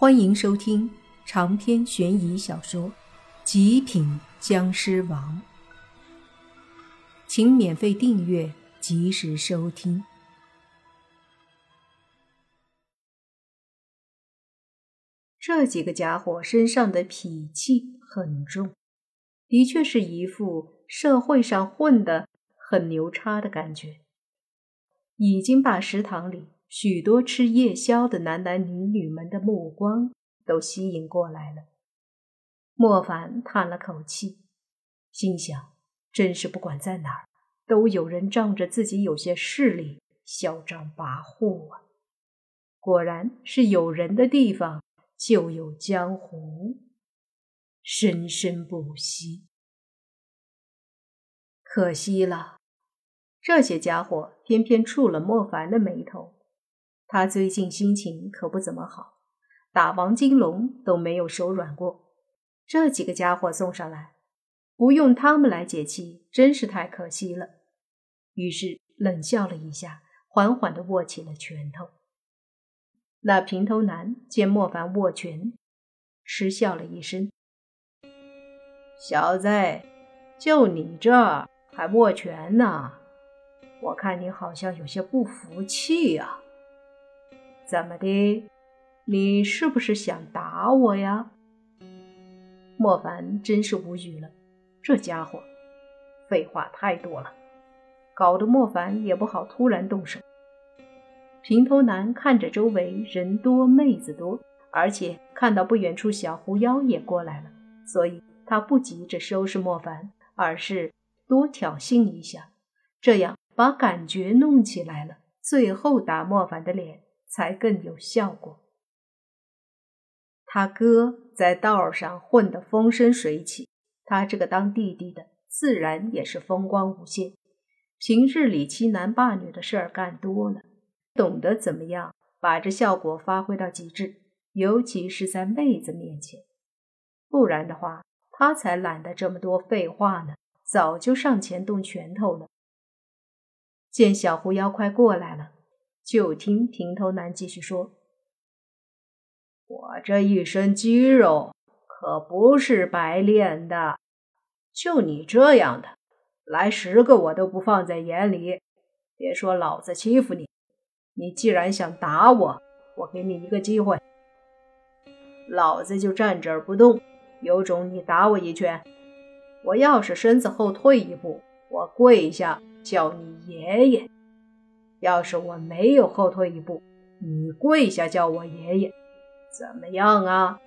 欢迎收听长篇悬疑小说《极品僵尸王》，请免费订阅，及时收听。这几个家伙身上的痞气很重，的确是一副社会上混得很牛叉的感觉，已经把食堂里。许多吃夜宵的男男女女们的目光都吸引过来了。莫凡叹了口气，心想：真是不管在哪儿，都有人仗着自己有些势力嚣张跋扈啊！果然是有人的地方就有江湖，生生不息。可惜了，这些家伙偏偏触了莫凡的眉头。他最近心情可不怎么好，打王金龙都没有手软过。这几个家伙送上来，不用他们来解气，真是太可惜了。于是冷笑了一下，缓缓地握起了拳头。那平头男见莫凡握拳，嗤笑了一声：“小子，就你这还握拳呢？我看你好像有些不服气啊。”怎么的？你是不是想打我呀？莫凡真是无语了，这家伙废话太多了，搞得莫凡也不好突然动手。平头男看着周围人多妹子多，而且看到不远处小狐妖也过来了，所以他不急着收拾莫凡，而是多挑衅一下，这样把感觉弄起来了，最后打莫凡的脸。才更有效果。他哥在道上混得风生水起，他这个当弟弟的自然也是风光无限。平日里欺男霸女的事儿干多了，懂得怎么样把这效果发挥到极致，尤其是在妹子面前。不然的话，他才懒得这么多废话呢，早就上前动拳头了。见小狐妖快过来了。就听平头男继续说：“我这一身肌肉可不是白练的，就你这样的，来十个我都不放在眼里。别说老子欺负你，你既然想打我，我给你一个机会，老子就站这儿不动，有种你打我一拳。我要是身子后退一步，我跪下叫你爷爷。”要是我没有后退一步，你跪下叫我爷爷，怎么样啊？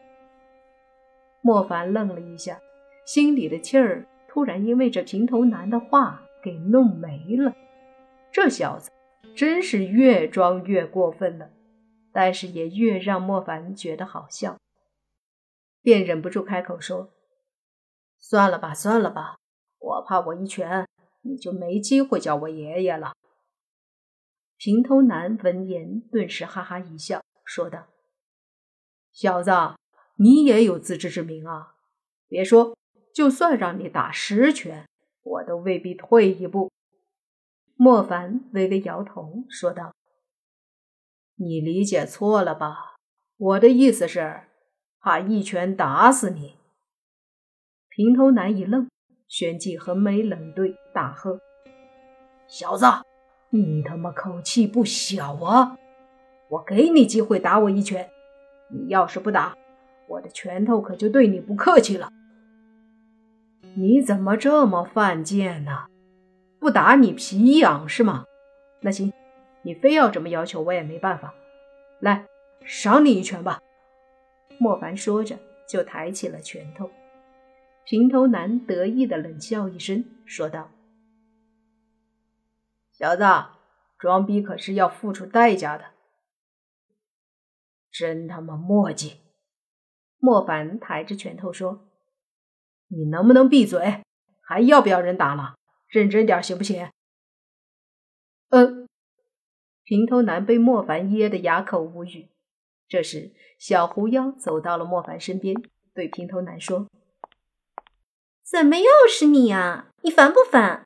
莫凡愣了一下，心里的气儿突然因为这平头男的话给弄没了。这小子真是越装越过分了，但是也越让莫凡觉得好笑，便忍不住开口说：“算了吧，算了吧，我怕我一拳你就没机会叫我爷爷了。”平头男闻言，顿时哈哈一笑，说道：“小子，你也有自知之明啊！别说，就算让你打十拳，我都未必退一步。”莫凡微微摇头，说道：“你理解错了吧？我的意思是，怕一拳打死你。”平头男一愣，旋即横眉冷对，大喝：“小子！”你他妈口气不小啊！我给你机会打我一拳，你要是不打，我的拳头可就对你不客气了。你怎么这么犯贱呢？不打你皮痒是吗？那行，你非要这么要求，我也没办法。来，赏你一拳吧。莫凡说着，就抬起了拳头。平头男得意的冷笑一声，说道。小子，装逼可是要付出代价的，真他妈墨迹！莫凡抬着拳头说：“你能不能闭嘴？还要不要人打了？认真点行不行？”呃，平头男被莫凡噎得哑口无语。这时，小狐妖走到了莫凡身边，对平头男说：“怎么又是你啊？你烦不烦？”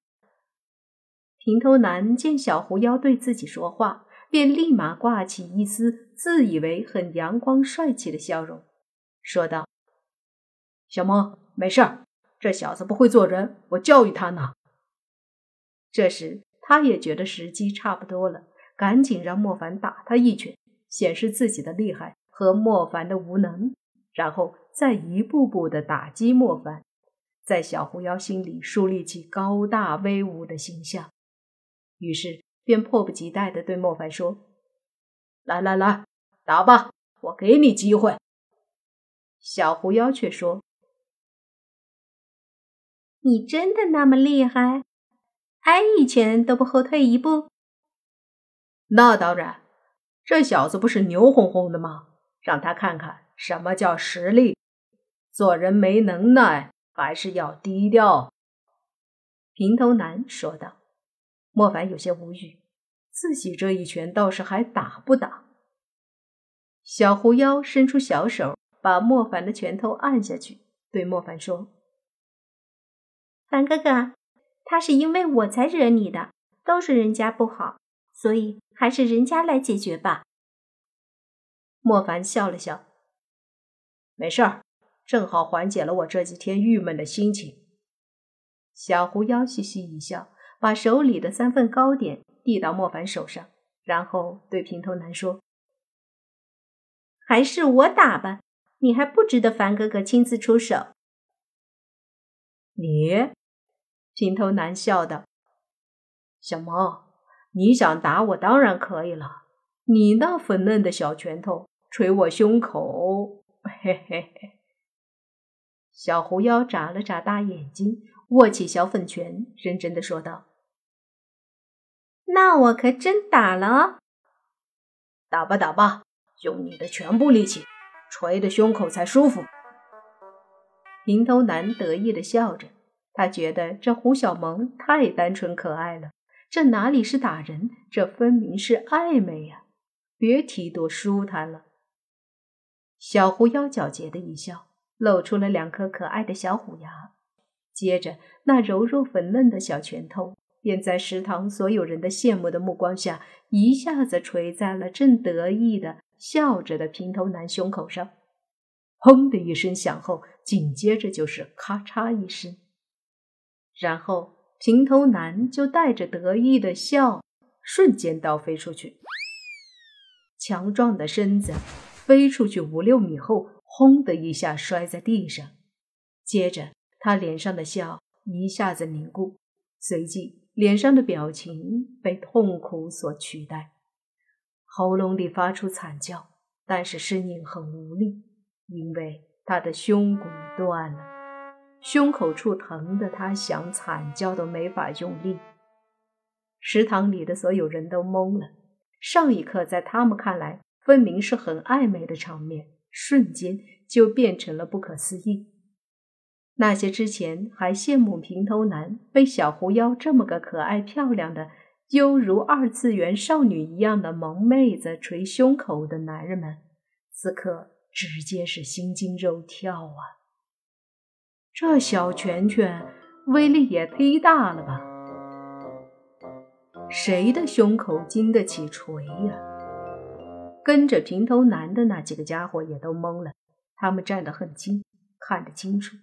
平头男见小狐妖对自己说话，便立马挂起一丝自以为很阳光帅气的笑容，说道：“小莫，没事儿，这小子不会做人，我教育他呢。”这时，他也觉得时机差不多了，赶紧让莫凡打他一拳，显示自己的厉害和莫凡的无能，然后再一步步的打击莫凡，在小狐妖心里树立起高大威武的形象。于是。便迫不及待地对莫凡说：“来来来，打吧，我给你机会。”小狐妖却说：“你真的那么厉害？挨一拳都不后退一步？”“那当然，这小子不是牛哄哄的吗？让他看看什么叫实力。做人没能耐，还是要低调。”平头男说道。莫凡有些无语，自己这一拳倒是还打不打？小狐妖伸出小手，把莫凡的拳头按下去，对莫凡说：“凡哥哥，他是因为我才惹你的，都是人家不好，所以还是人家来解决吧。”莫凡笑了笑：“没事儿，正好缓解了我这几天郁闷的心情。”小狐妖嘻嘻一笑。把手里的三份糕点递到莫凡手上，然后对平头男说：“还是我打吧，你还不值得凡哥哥亲自出手。”你，平头男笑道：“小猫，你想打我当然可以了，你那粉嫩的小拳头捶我胸口，嘿嘿嘿。”小狐妖眨了眨大眼睛。握起小粉拳，认真的说道：“那我可真打了，打吧打吧，用你的全部力气，捶的胸口才舒服。”平头男得意的笑着，他觉得这胡小萌太单纯可爱了，这哪里是打人，这分明是暧昧呀！别提多舒坦了。小狐妖皎洁的一笑，露出了两颗可爱的小虎牙。接着，那柔弱粉嫩的小拳头便在食堂所有人的羡慕的目光下，一下子垂在了正得意的笑着的平头男胸口上。砰的一声响后，紧接着就是咔嚓一声，然后平头男就带着得意的笑，瞬间倒飞出去，强壮的身子飞出去五六米后，轰的一下摔在地上，接着。他脸上的笑一下子凝固，随即脸上的表情被痛苦所取代，喉咙里发出惨叫，但是声音很无力，因为他的胸骨断了，胸口处疼的他想惨叫都没法用力。食堂里的所有人都懵了，上一刻在他们看来分明是很暧昧的场面，瞬间就变成了不可思议。那些之前还羡慕平头男被小狐妖这么个可爱漂亮的、犹如二次元少女一样的萌妹子捶胸口的男人们，此刻直接是心惊肉跳啊！这小拳拳威力也忒大了吧？谁的胸口经得起捶呀？跟着平头男的那几个家伙也都懵了，他们站得很近，看得清楚。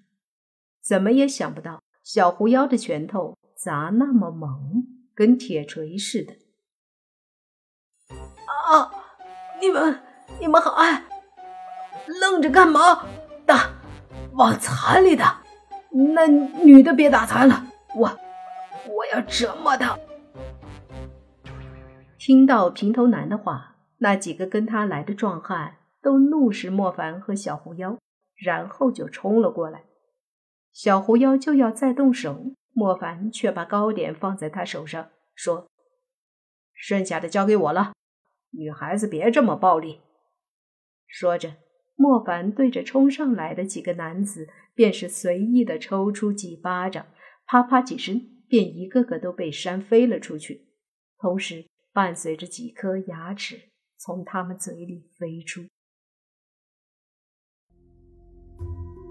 怎么也想不到，小狐妖的拳头砸那么猛，跟铁锤似的。啊！你们，你们好爱，愣着干嘛？打，往残里打！那女的别打残了，我，我要折磨她。听到平头男的话，那几个跟他来的壮汉都怒视莫凡和小狐妖，然后就冲了过来。小狐妖就要再动手，莫凡却把糕点放在他手上，说：“剩下的交给我了，女孩子别这么暴力。”说着，莫凡对着冲上来的几个男子，便是随意的抽出几巴掌，啪啪几声，便一个个都被扇飞了出去，同时伴随着几颗牙齿从他们嘴里飞出。